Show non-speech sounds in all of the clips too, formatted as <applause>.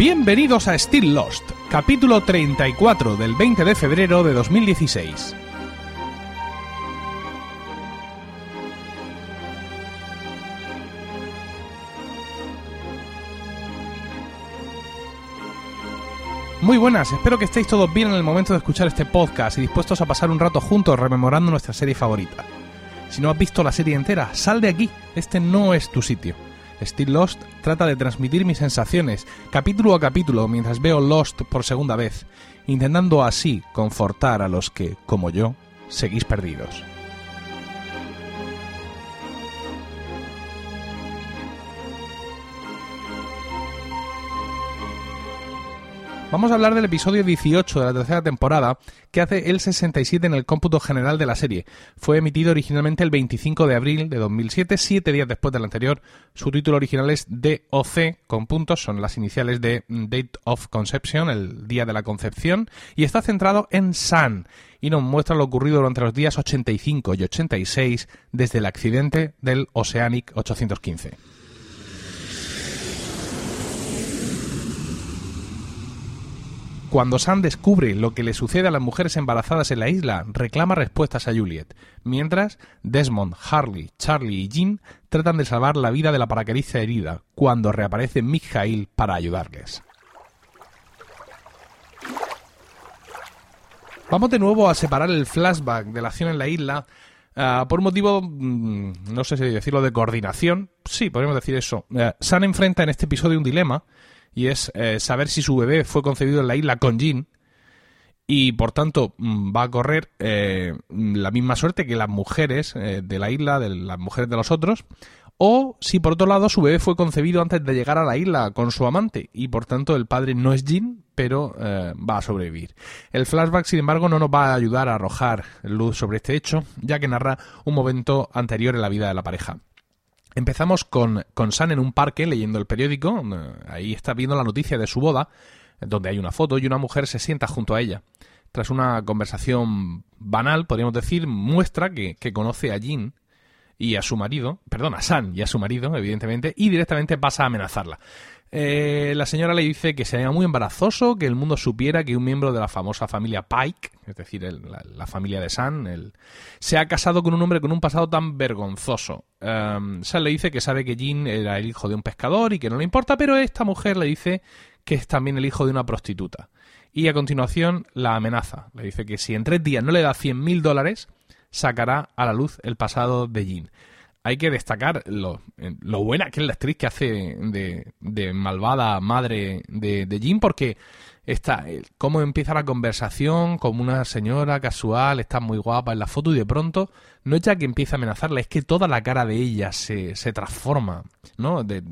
Bienvenidos a Still Lost, capítulo 34 del 20 de febrero de 2016. Muy buenas, espero que estéis todos bien en el momento de escuchar este podcast y dispuestos a pasar un rato juntos rememorando nuestra serie favorita. Si no has visto la serie entera, sal de aquí, este no es tu sitio. Still Lost trata de transmitir mis sensaciones, capítulo a capítulo, mientras veo Lost por segunda vez, intentando así confortar a los que, como yo, seguís perdidos. Vamos a hablar del episodio 18 de la tercera temporada, que hace el 67 en el cómputo general de la serie. Fue emitido originalmente el 25 de abril de 2007, siete días después del anterior. Su título original es DOC, con puntos, son las iniciales de Date of Conception, el día de la concepción, y está centrado en San, y nos muestra lo ocurrido durante los días 85 y 86 desde el accidente del Oceanic 815. Cuando Sam descubre lo que le sucede a las mujeres embarazadas en la isla, reclama respuestas a Juliet, mientras Desmond, Harley, Charlie y Jean tratan de salvar la vida de la paracaidista herida, cuando reaparece Mikhail para ayudarles. Vamos de nuevo a separar el flashback de la acción en la isla uh, por motivo, mmm, no sé si decirlo, de coordinación. Sí, podríamos decir eso. Uh, Sam enfrenta en este episodio un dilema y es eh, saber si su bebé fue concebido en la isla con Jean y por tanto mm, va a correr eh, la misma suerte que las mujeres eh, de la isla, de las mujeres de los otros, o si por otro lado su bebé fue concebido antes de llegar a la isla con su amante y por tanto el padre no es Jean, pero va a sobrevivir. El flashback, sin embargo, no nos va a ayudar a arrojar luz sobre este hecho, ya que narra un momento anterior en la vida de la pareja. Empezamos con, con San en un parque leyendo el periódico. Ahí está viendo la noticia de su boda, donde hay una foto y una mujer se sienta junto a ella. Tras una conversación banal, podríamos decir, muestra que, que conoce a Jean y a su marido, perdón, a San y a su marido, evidentemente, y directamente pasa a amenazarla. Eh, la señora le dice que sería muy embarazoso que el mundo supiera que un miembro de la famosa familia Pike, es decir, la, familia de San, se ha casado con un hombre con un pasado tan vergonzoso. Um, San le dice que sabe que Jean era el hijo de un pescador y que no le importa, pero esta mujer le dice que es también el hijo de una prostituta. Y a continuación la amenaza. Le dice que si en tres días no le da 100 mil dólares, sacará a la luz el pasado de Jean hay que destacar lo, lo, buena que es la actriz que hace de, de malvada madre de, de Jim, porque está cómo empieza la conversación como una señora casual, está muy guapa en la foto y de pronto no es ya que empieza a amenazarla, es que toda la cara de ella se, se transforma, ¿no? De,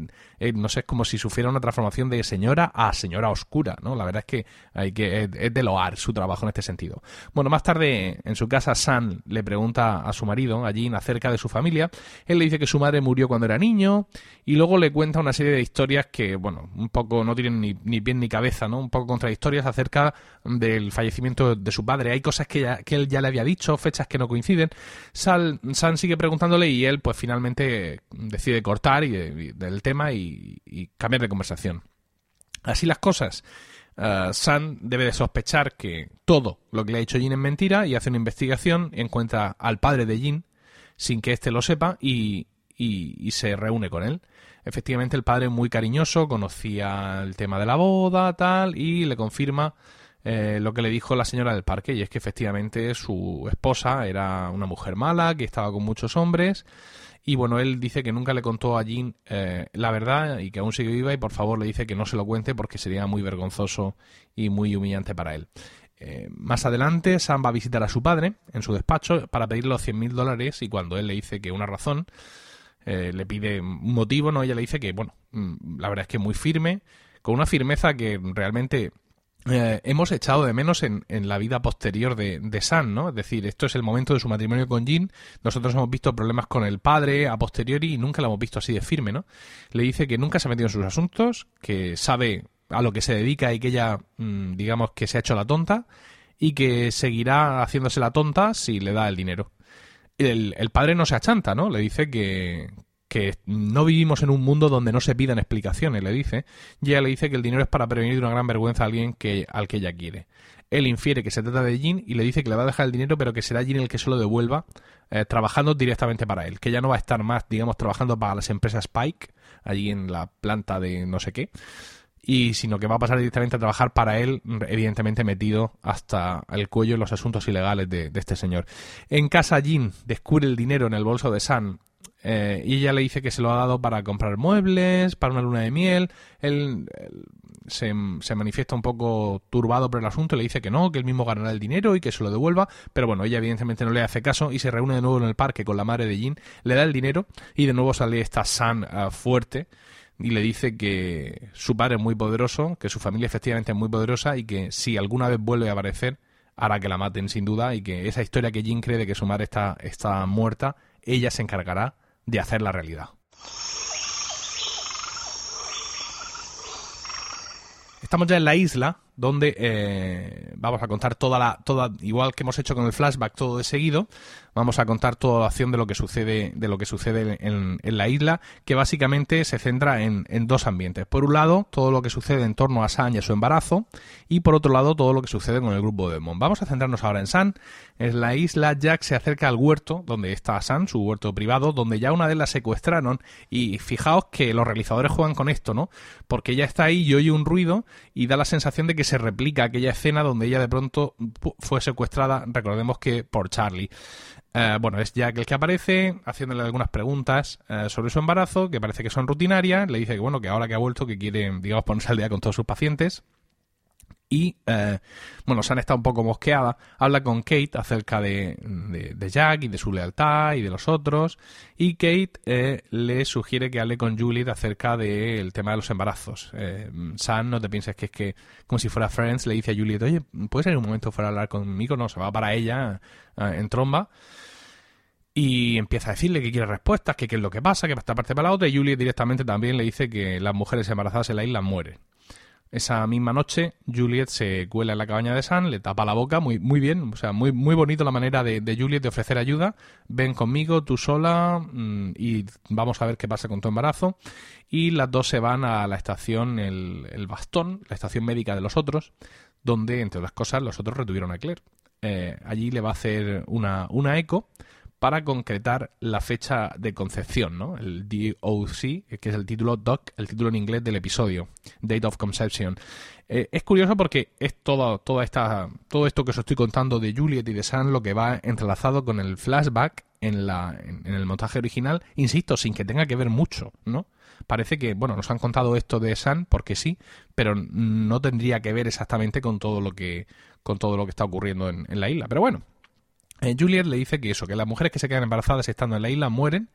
eh, no sé, es como si sufriera una transformación de señora a señora oscura, ¿no? La verdad es que hay que es, de loar su trabajo en este sentido. Bueno, más tarde en su casa Sam le pregunta a su marido, a Jean, acerca de su familia. Él le dice que su madre murió cuando era niño y luego le cuenta una serie de historias que, bueno, un poco no tienen ni, ni pie ni cabeza, ¿no? Un poco contradictorias acerca del fallecimiento de su padre. Hay cosas que, ya, que él ya le había dicho, fechas que no coinciden. Sal, San sigue preguntándole y él pues finalmente decide cortar y, y del tema y, y, cambiar de conversación. Así las cosas. Uh, San debe de sospechar que todo lo que le ha dicho Jin es mentira y hace una investigación, encuentra al padre de Jin sin que éste lo sepa y, y, se reúne con él. Efectivamente el padre muy cariñoso, conocía el tema de la boda, tal, y le confirma eh, lo que le dijo la señora del parque, y es que efectivamente su esposa era una mujer mala, que estaba con muchos hombres, y bueno, él dice que nunca le contó a Jean eh, la verdad y que aún sigue viva, y por favor le dice que no se lo cuente porque sería muy vergonzoso y muy humillante para él. Eh, más adelante, Sam va a visitar a su padre en su despacho para pedirle los 100 mil dólares, y cuando él le dice que una razón, le pide un motivo, ¿no? Ella le dice que, bueno, mm, la verdad es que muy firme, con una firmeza que realmente eh, hemos echado de menos en, la vida posterior de, de, Sam, ¿no? Es decir, esto es el momento de su matrimonio con Jean. Nosotros hemos visto problemas con el padre a posteriori y nunca lo hemos visto así de firme, ¿no? Le dice que nunca se ha metido en sus asuntos, que sabe a lo que se dedica y que ella, mmm, digamos, que se ha hecho la tonta y que seguirá haciéndose la tonta si le da el dinero. El, el padre no se achanta, ¿no? Le dice que, que no vivimos en un mundo donde no se pidan explicaciones, le dice, y ella le dice que el dinero es para prevenir una gran vergüenza a alguien que, al que ella quiere. Él infiere que se trata de Jin y le dice que le va a dejar el dinero, pero que será Jin el que se lo devuelva, eh, trabajando directamente para él, que ya no va a estar más, digamos, trabajando para las empresas Spike, allí en la planta de no sé qué, y sino que va a pasar directamente a trabajar para él, evidentemente metido hasta el cuello en los asuntos ilegales de, este señor. En casa, Jin descubre el dinero en el bolso de San eh, y ella le dice que se lo ha dado para comprar muebles, para una luna de miel. Él, se, se, manifiesta un poco turbado por el asunto, le dice que no, que él mismo ganará el dinero y que se lo devuelva, pero bueno, ella evidentemente no le hace caso y se reúne de nuevo en el parque con la madre de Jin, le da el dinero y de nuevo sale esta San eh, fuerte y le dice que su padre es muy poderoso, que su familia efectivamente es muy poderosa y que si alguna vez vuelve a aparecer hará que la maten sin duda y que esa historia que Jin cree de que su madre está, está muerta, ella se encargará de hacer la realidad. Estamos ya en la isla, donde eh, vamos a contar toda la, toda, igual que hemos hecho con el flashback todo de seguido, vamos a contar toda la acción de lo que sucede, de lo que sucede en, la isla, que básicamente se centra en, dos ambientes. Por un lado, todo lo que sucede en torno a San y a su embarazo, y por otro lado, todo lo que sucede con el grupo de Mon. Vamos a centrarnos ahora en San. En la isla, Jack se acerca al huerto donde está San, su huerto privado, donde ya una de las secuestraron. Y fijaos que los realizadores juegan con esto, ¿no? Porque ella está ahí y oye un ruido y da la sensación de que se replica aquella escena donde ella de pronto fue secuestrada, recordemos que por Charlie. Eh, bueno, es Jack el que aparece haciéndole algunas preguntas eh, sobre su embarazo, que parece que son rutinarias. Le dice que bueno, que ahora que ha vuelto, que quiere, digamos, ponerse al día con todos sus pacientes. Y, eh, bueno, han estado un poco mosqueada. Habla con Kate acerca de, de, Jack y de su lealtad y de los otros. Y Kate eh, le sugiere que hable con Juliet acerca del tema de los embarazos. Eh, Sam, no te pienses que es que, como si fuera Friends, le dice a Juliet, oye, ¿puedes ir un momento fuera a hablar conmigo? No, se va para ella eh, en tromba. Y empieza a decirle que quiere respuestas, que qué es lo que pasa, que para esta parte para la otra. Y Juliet directamente también le dice que las mujeres embarazadas en la isla mueren. Esa misma noche, Juliet se cuela en la cabaña de San, le tapa la boca, muy, muy bien, o sea, muy, muy bonito la manera de, Juliet de ofrecer ayuda. Ven conmigo, tú sola, mm, y vamos a ver qué pasa con tu embarazo. Y las dos se van a la estación El, Bastón, la estación médica de los otros, donde, entre otras cosas, los otros retuvieron a Claire. Eh, allí le va a hacer una, una eco para concretar la fecha de concepción, ¿no? El DOC, que es el título DOC, el título en inglés del episodio, Date of Conception. Eh, es curioso porque es todo, toda esta, todo esto que os estoy contando de Juliet y de Sam lo que va entrelazado con el flashback en, la, en, el montaje original, insisto, sin que tenga que ver mucho, ¿no? Parece que, bueno, nos han contado esto de Sam porque sí, pero no tendría que ver exactamente con todo lo que, con todo lo que está ocurriendo en la isla. Pero bueno, eh, Juliet le dice que eso, que las mujeres que se quedan embarazadas estando en la isla mueren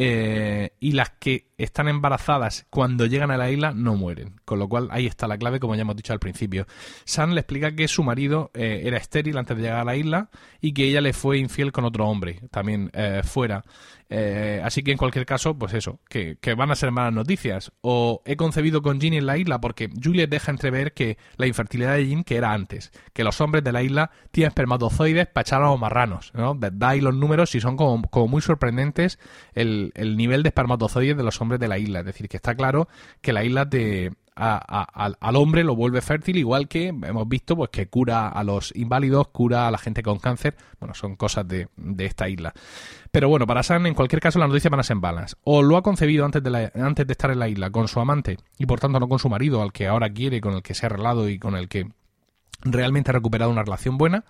eh, y las que están embarazadas cuando llegan a la isla no mueren. Con lo cual ahí está la clave, como ya hemos dicho al principio. Sam le explica que su marido eh, era estéril antes de llegar a la isla y que ella le fue infiel con otro hombre, también fuera. Eh, así que en cualquier caso, pues eso, que, van a ser malas noticias. O he concebido con Ginny en la isla porque Juliet deja entrever que la infertilidad de Jean, que era antes, que los hombres de la isla tienen espermatozoides para echar a los marranos, ¿no? Dais los números y son como, muy sorprendentes el, el nivel de espermatozoides de los hombres de la isla. Es decir, que está claro que la isla te, al hombre lo vuelve fértil, igual que hemos visto pues que cura a los inválidos, cura a la gente con cáncer. Bueno, son cosas de, esta isla. Pero bueno, para San, en cualquier caso, las noticias van a ser balas. O lo ha concebido antes de, antes de estar en la isla con su amante y por tanto no con su marido, al que ahora quiere, con el que se ha arreglado y con el que realmente ha recuperado una relación buena.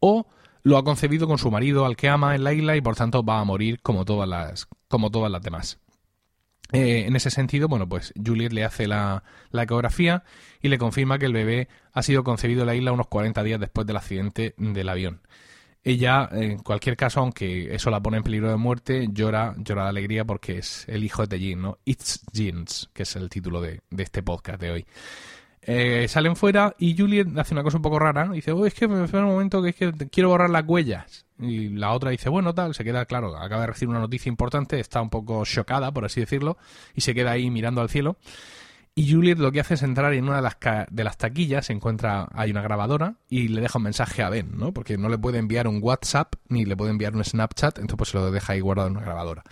O lo ha concebido con su marido al que ama en la isla y por tanto va a morir como todas las, como todas las demás. Eh, en ese sentido, bueno, pues Juliet le hace la, ecografía y le confirma que el bebé ha sido concebido en la isla unos 40 días después del accidente del avión. Ella, en cualquier caso, aunque eso la pone en peligro de muerte, llora, llora de alegría porque es el hijo de Jean, ¿no? It's Jeans, que es el título de, de este podcast de hoy. Eh, salen fuera y Juliet hace una cosa un poco rara. Dice, es que me espera un momento que es que quiero borrar las huellas. Y la otra dice, bueno, tal, se queda, claro, acaba de recibir una noticia importante, está un poco chocada, por así decirlo, y se queda ahí mirando al cielo. Y Juliet lo que hace es entrar en una de las, de las taquillas, se encuentra, hay una grabadora y le deja un mensaje a Ben, ¿no? Porque no le puede enviar un WhatsApp ni le puede enviar un Snapchat, entonces pues se lo deja ahí guardado en una grabadora.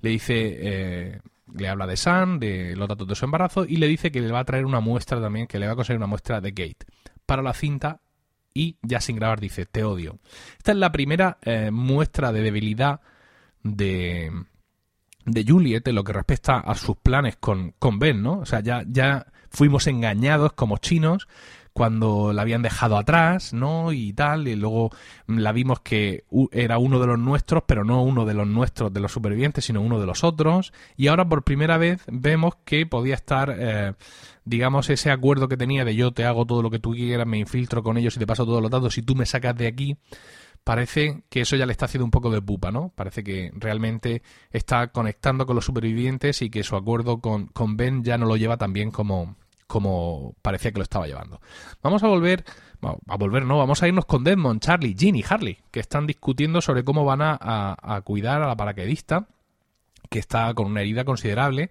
Le dice, eh, le habla de Sam, de los datos de su embarazo y le dice que le va a traer una muestra también, que le va a conseguir una muestra de Gate para la cinta y ya sin grabar dice, te odio. Esta es la primera eh, muestra de debilidad de de Juliet en lo que respecta a sus planes con, con Ben, ¿no? O sea, ya, ya fuimos engañados como chinos cuando la habían dejado atrás, ¿no? Y tal, y luego la vimos que era uno de los nuestros, pero no uno de los nuestros de los supervivientes, sino uno de los otros. Y ahora por primera vez vemos que podía estar, eh, digamos, ese acuerdo que tenía de yo te hago todo lo que tú quieras, me infiltro con ellos y te paso todos los datos y tú me sacas de aquí parece que eso ya le está haciendo un poco de pupa, ¿no? Parece que realmente está conectando con los supervivientes y que su acuerdo con, con Ben ya no lo lleva tan bien como, como parecía que lo estaba llevando. Vamos a volver, a volver no, vamos a irnos con Desmond, Charlie, Ginny, Harley, que están discutiendo sobre cómo van a, a, cuidar a la paraquedista, que está con una herida considerable.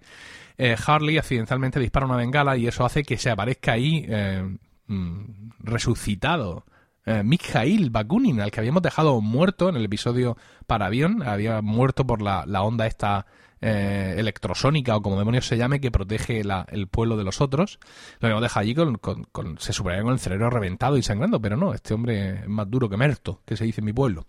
Eh, Harley accidentalmente dispara una bengala y eso hace que se aparezca ahí eh, mm, resucitado eh, Mikhail Bakunin, al que habíamos dejado muerto en el episodio para avión, había muerto por la, onda esta eh, electrosónica o como demonios se llame que protege el pueblo de los otros. Lo habíamos dejado allí con, se supone con el cerebro reventado y sangrando, pero no, este hombre es más duro que Merto, que se dice en mi pueblo.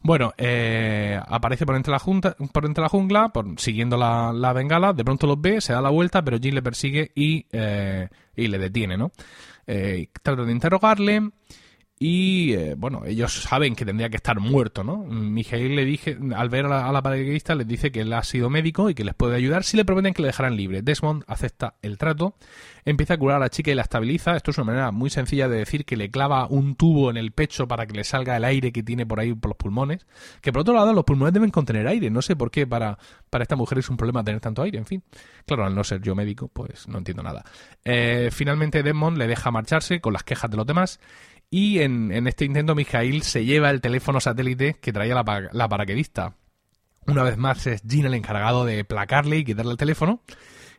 Bueno, eh, aparece por entre la, la jungla, siguiendo la, la, bengala, de pronto los ve, se da la vuelta, pero Jin le persigue y, y le detiene, ¿no? trata de interrogarle y eh, bueno, ellos saben que tendría que estar muerto, ¿no? Miguel le dije, al ver a la, a les dice que él ha sido médico y que les puede ayudar si le prometen que le dejarán libre. Desmond acepta el trato, empieza a curar a la chica y la estabiliza. Esto es una manera muy sencilla de decir que le clava un tubo en el pecho para que le salga el aire que tiene por ahí por los pulmones. Que por otro lado, los pulmones deben contener aire. No sé por qué para, para esta mujer es un problema tener tanto aire, en fin. Claro, al no ser yo médico, pues no entiendo nada. Eh, finalmente Desmond le deja marcharse con las quejas de los demás y en, este intento, Mijail se lleva el teléfono satélite que traía la, la paraquedista. Una vez más es Gina el encargado de placarle y quitarle el teléfono.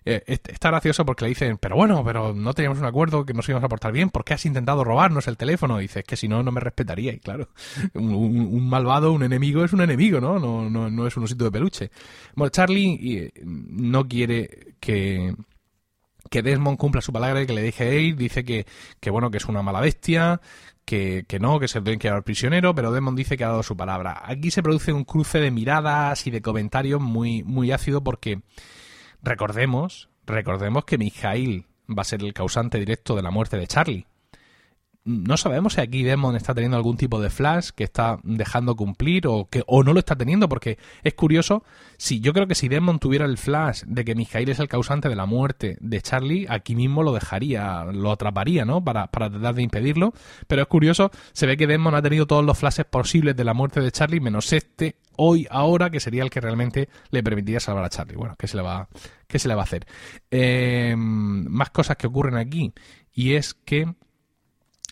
Eh, está gracioso porque le dicen, pero bueno, pero no teníamos un acuerdo que nos íbamos a portar bien, ¿por qué has intentado robarnos el teléfono? Y dice, es que si no, no me respetaría. Y claro, <laughs> un, malvado, un enemigo es un enemigo, ¿no? No, no, no es un osito de peluche. Bueno, Charlie eh, no quiere que, que Desmond cumpla su palabra y que le deje ir, dice que, que bueno, que es una mala bestia, que, que, no, que se tienen que llevar prisionero, pero Desmond dice que ha dado su palabra. Aquí se produce un cruce de miradas y de comentarios muy, muy ácido porque recordemos, recordemos que Mijail va a ser el causante directo de la muerte de Charlie no sabemos si aquí Demon está teniendo algún tipo de flash que está dejando cumplir o que o no lo está teniendo porque es curioso si yo creo que si Demon tuviera el flash de que Mijail es el causante de la muerte de Charlie aquí mismo lo dejaría lo atraparía no para, para tratar de impedirlo. Pero es curioso se ve que Demon ha tenido todos los flashes posibles de la muerte de Charlie menos este hoy ahora que sería el que realmente le permitiría salvar a Charlie. Bueno qué se le va qué se le va a hacer eh, más cosas que ocurren aquí y es que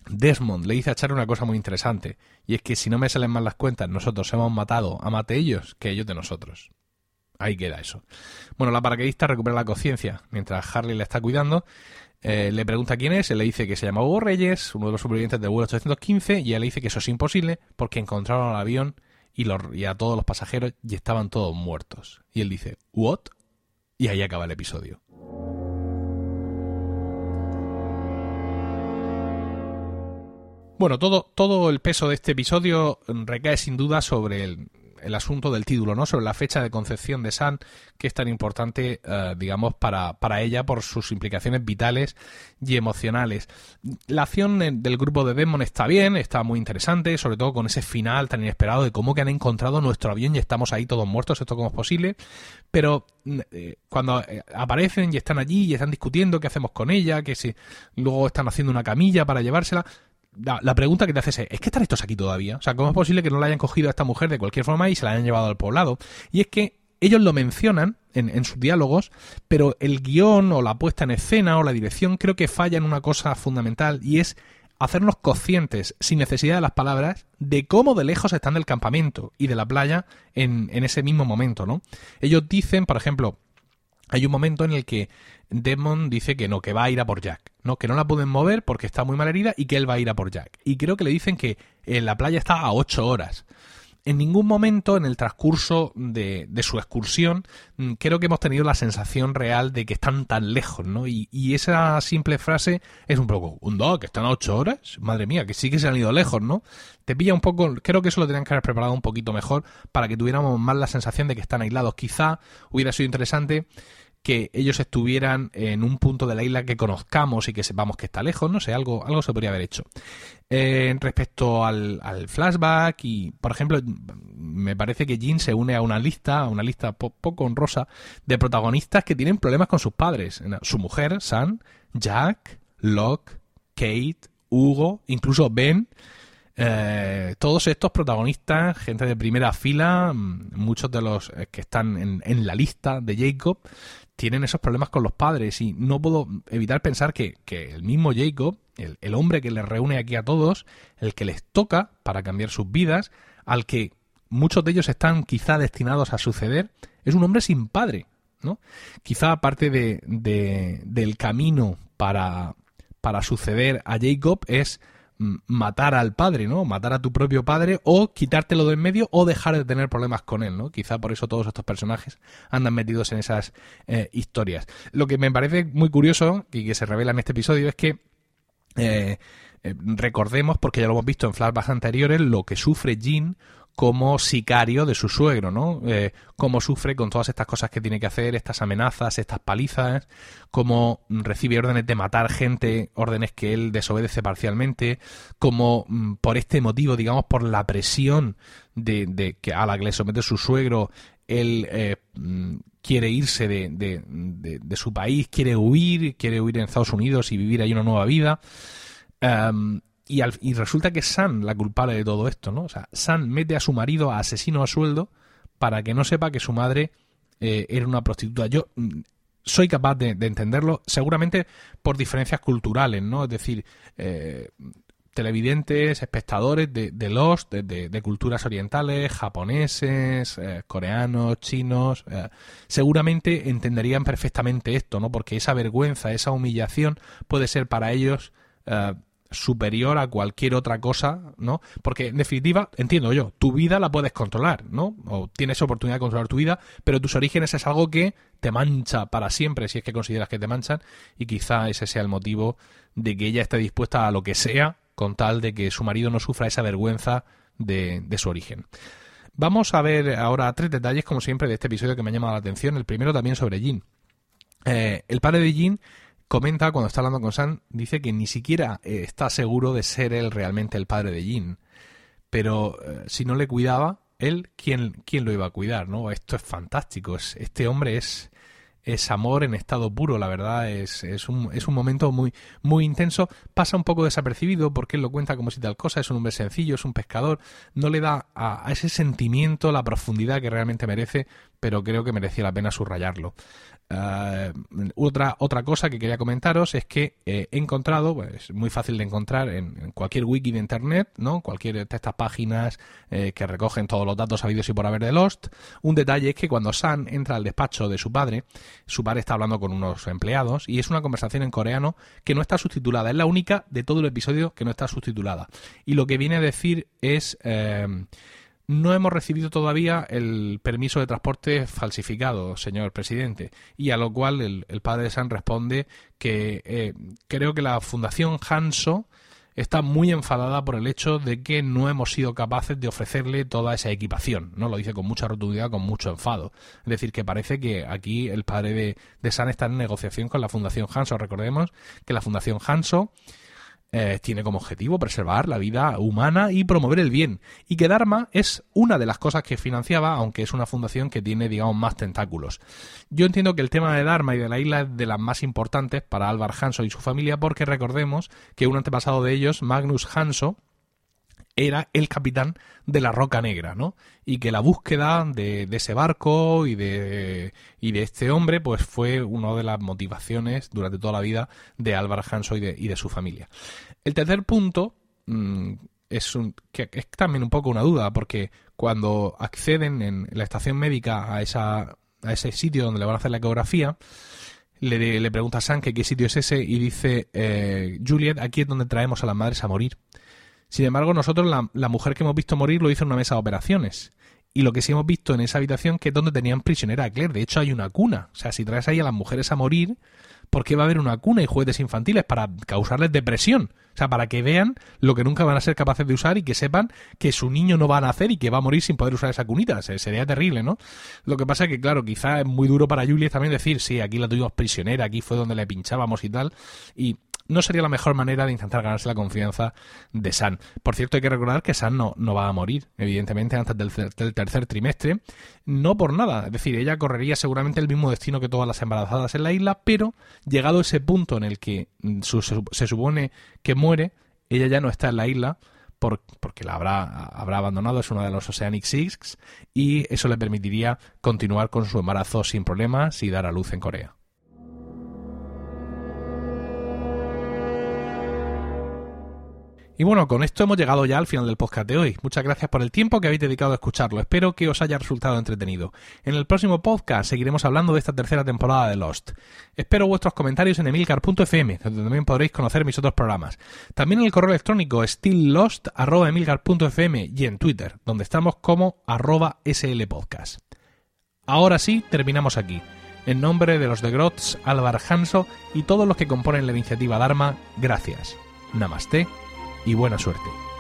Desmond le dice a Charlie una cosa muy interesante, y es que si no me salen mal las cuentas, nosotros hemos matado a mate ellos que ellos de nosotros. Ahí queda eso. Bueno, la paraquedista recupera la conciencia mientras Harley le está cuidando. Eh, le pregunta quién es, él le dice que se llama Hugo Reyes, uno de los supervivientes del vuelo 815, y ella le dice que eso es imposible porque encontraron al avión y a todos los pasajeros y estaban todos muertos. Y él dice, ¿what? Y ahí acaba el episodio. Bueno, todo, todo el peso de este episodio recae sin duda sobre el, asunto del título, ¿no? Sobre la fecha de concepción de San, que es tan importante, eh, digamos, para, para ella por sus implicaciones vitales y emocionales. La acción del grupo de Demon está bien, está muy interesante, sobre todo con ese final tan inesperado de cómo que han encontrado nuestro avión y estamos ahí todos muertos, esto cómo es posible, pero eh, cuando eh, aparecen y están allí y están discutiendo qué hacemos con ella, que si luego están haciendo una camilla para llevársela, la, pregunta que te haces es, ¿es que están estos aquí todavía? O sea, ¿cómo es posible que no la hayan cogido a esta mujer de cualquier forma y se la hayan llevado al poblado? Y es que ellos lo mencionan en, en, sus diálogos, pero el guion o la puesta en escena o la dirección creo que falla en una cosa fundamental y es hacernos conscientes, sin necesidad de las palabras, de cómo de lejos están del campamento y de la playa en, en ese mismo momento, ¿no? Ellos dicen, por ejemplo, hay un momento en el que Desmond dice que no, que va a ir a por Jack, ¿no? Que no la pueden mover porque está muy mal herida y que él va a ir a por Jack. Y creo que le dicen que en la playa está a ocho horas en ningún momento en el transcurso de, su excursión mm, creo que hemos tenido la sensación real de que están tan lejos, ¿no? Y, esa simple frase es un poco, un dog, que están a ocho horas, madre mía, que sí que se han ido lejos, ¿no? Te pilla un poco, creo que eso lo tenían que haber preparado un poquito mejor para que tuviéramos más la sensación de que están aislados. Quizá hubiera sido interesante que ellos estuvieran en un punto de la isla que conozcamos y que sepamos que está lejos, no sé, algo, algo se podría haber hecho. Eh, respecto al, flashback y, por ejemplo, me parece que Jean se une a una lista, a una lista poco honrosa, de protagonistas que tienen problemas con sus padres. Su mujer, Sam, Jack, Locke, Kate, Hugo, incluso Ben. Eh, todos estos protagonistas, gente de primera fila, mm, muchos de los eh, que están en, en, la lista de Jacob, tienen esos problemas con los padres y no puedo evitar pensar que, el mismo Jacob, el, hombre que les reúne aquí a todos, el que les toca para cambiar sus vidas, al que muchos de ellos están quizá destinados a suceder, es un hombre sin padre, ¿no? Quizá aparte de, del camino para, para suceder a Jacob es matar al padre, ¿no? Matar a tu propio padre o quitártelo de en medio o dejar de tener problemas con él, ¿no? Quizá por eso todos estos personajes andan metidos en esas eh, historias. Lo que me parece muy curioso y que se revela en este episodio es que eh, eh, recordemos, porque ya lo hemos visto en flashbacks anteriores, lo que sufre Jean como sicario de su suegro, ¿no? Eh, cómo sufre con todas estas cosas que tiene que hacer, estas amenazas, estas palizas, cómo recibe órdenes de matar gente, órdenes que él desobedece parcialmente, cómo mm, por este motivo, digamos, por la presión de, que a la que le somete su suegro, él eh, mm, quiere irse de, su país, quiere huir, quiere huir en Estados Unidos y vivir ahí una nueva vida. Em, y, resulta que es San la culpable de todo esto, ¿no? O sea, San mete a su marido a asesino a sueldo para que no sepa que su madre eh, era una prostituta. Yo mm, soy capaz de, entenderlo, seguramente por diferencias culturales, ¿no? Es decir, eh, televidentes, espectadores de, de Lost, de, culturas orientales, japoneses, eh, coreanos, chinos, seguramente entenderían perfectamente esto, ¿no? Porque esa vergüenza, esa humillación puede ser para ellos superior a cualquier otra cosa, ¿no? Porque en definitiva, entiendo yo, tu vida la puedes controlar, ¿no? O tienes oportunidad de controlar tu vida, pero tus orígenes es algo que te mancha para siempre, si es que consideras que te manchan, y quizá ese sea el motivo de que ella esté dispuesta a lo que sea con tal de que su marido no sufra esa vergüenza de, su origen. Vamos a ver ahora tres detalles, como siempre, de este episodio que me ha llamado la atención. El primero también sobre Jean. Eh, el padre de Jean comenta cuando está hablando con Sam, dice que ni siquiera eh, está seguro de ser él realmente el padre de Jean. Pero eh, si no le cuidaba, él, ¿quién, ¿quién, lo iba a cuidar? ¿no? Esto es fantástico. este hombre es, es amor en estado puro, la verdad, es, es, un, es un momento muy, muy intenso. Pasa un poco desapercibido porque él lo cuenta como si tal cosa, es un hombre sencillo, es un pescador, no le da a, a ese sentimiento la profundidad que realmente merece, pero creo que merecía la pena subrayarlo. Eh, otra, otra cosa que quería comentaros es que he encontrado, pues muy fácil de encontrar en, cualquier wiki de internet, ¿no? Cualquier de estas páginas eh, que recogen todos los datos habidos y por haber de Lost. Un detalle es que cuando San entra al despacho de su padre, su padre está hablando con unos empleados y es una conversación en coreano que no está subtitulada. Es la única de todo el episodio que no está subtitulada. Y lo que viene a decir es. Eh, no hemos recibido todavía el permiso de transporte falsificado, señor presidente. Y a lo cual el, padre de San responde que eh, creo que la Fundación Hanso está muy enfadada por el hecho de que no hemos sido capaces de ofrecerle toda esa equipación. No lo dice con mucha rotundidad, con mucho enfado. Es decir, que parece que aquí el padre de, de San está en negociación con la Fundación Hanso. Recordemos que la Fundación Hanso eh, tiene como objetivo preservar la vida humana y promover el bien. Y que Dharma es una de las cosas que financiaba, aunque es una fundación que tiene, digamos, más tentáculos. Yo entiendo que el tema de Dharma y de la isla es de las más importantes para Álvar Hanso y su familia, porque recordemos que un antepasado de ellos, Magnus Hanso, era el capitán de la Roca Negra, ¿no? Y que la búsqueda de, ese barco y de, y de este hombre, pues fue una de las motivaciones durante toda la vida de Álvaro Hanso y de, y de su familia. El tercer punto mm, es, un, que es también un poco una duda, porque cuando acceden en la estación médica a esa a ese sitio donde le van a hacer la ecografía, le, le pregunta a qué sitio es ese y dice, eh, Juliet, aquí es donde traemos a las madres a morir. Sin embargo, nosotros, la, mujer que hemos visto morir, lo hizo en una mesa de operaciones. Y lo que sí hemos visto en esa habitación que es donde tenían prisionera a Claire. De hecho, hay una cuna. O sea, si traes ahí a las mujeres a morir, ¿por qué va a haber una cuna y juguetes infantiles? Para causarles depresión. O sea, para que vean lo que nunca van a ser capaces de usar y que sepan que su niño no va a nacer y que va a morir sin poder usar esa cunita. Sería terrible, ¿no? Lo que pasa es que, claro, quizá es muy duro para Juliet también decir, sí, aquí la tuvimos prisionera, aquí fue donde le pinchábamos y tal. Y no sería la mejor manera de intentar ganarse la confianza de San. Por cierto, hay que recordar que San no, no va a morir, evidentemente, antes del, tercer trimestre. No por nada. Es decir, ella correría seguramente el mismo destino que todas las embarazadas en la isla, pero llegado ese punto en el que su, se, supone que muere, ella ya no está en la isla por, porque la habrá, habrá abandonado, es una de los Oceanic Six, y eso le permitiría continuar con su embarazo sin problemas y dar a luz en Corea. Y bueno, con esto hemos llegado ya al final del podcast de hoy. Muchas gracias por el tiempo que habéis dedicado a escucharlo. Espero que os haya resultado entretenido. En el próximo podcast seguiremos hablando de esta tercera temporada de Lost. Espero vuestros comentarios en emilcar.fm, donde también podréis conocer mis otros programas. También en el correo electrónico stilllost.emilcar.fm y en Twitter, donde estamos como arroba slpodcast. Ahora sí, terminamos aquí. En nombre de los de Grotz, Álvar Hanso y todos los que componen la iniciativa Dharma, gracias. Namaste y buena suerte.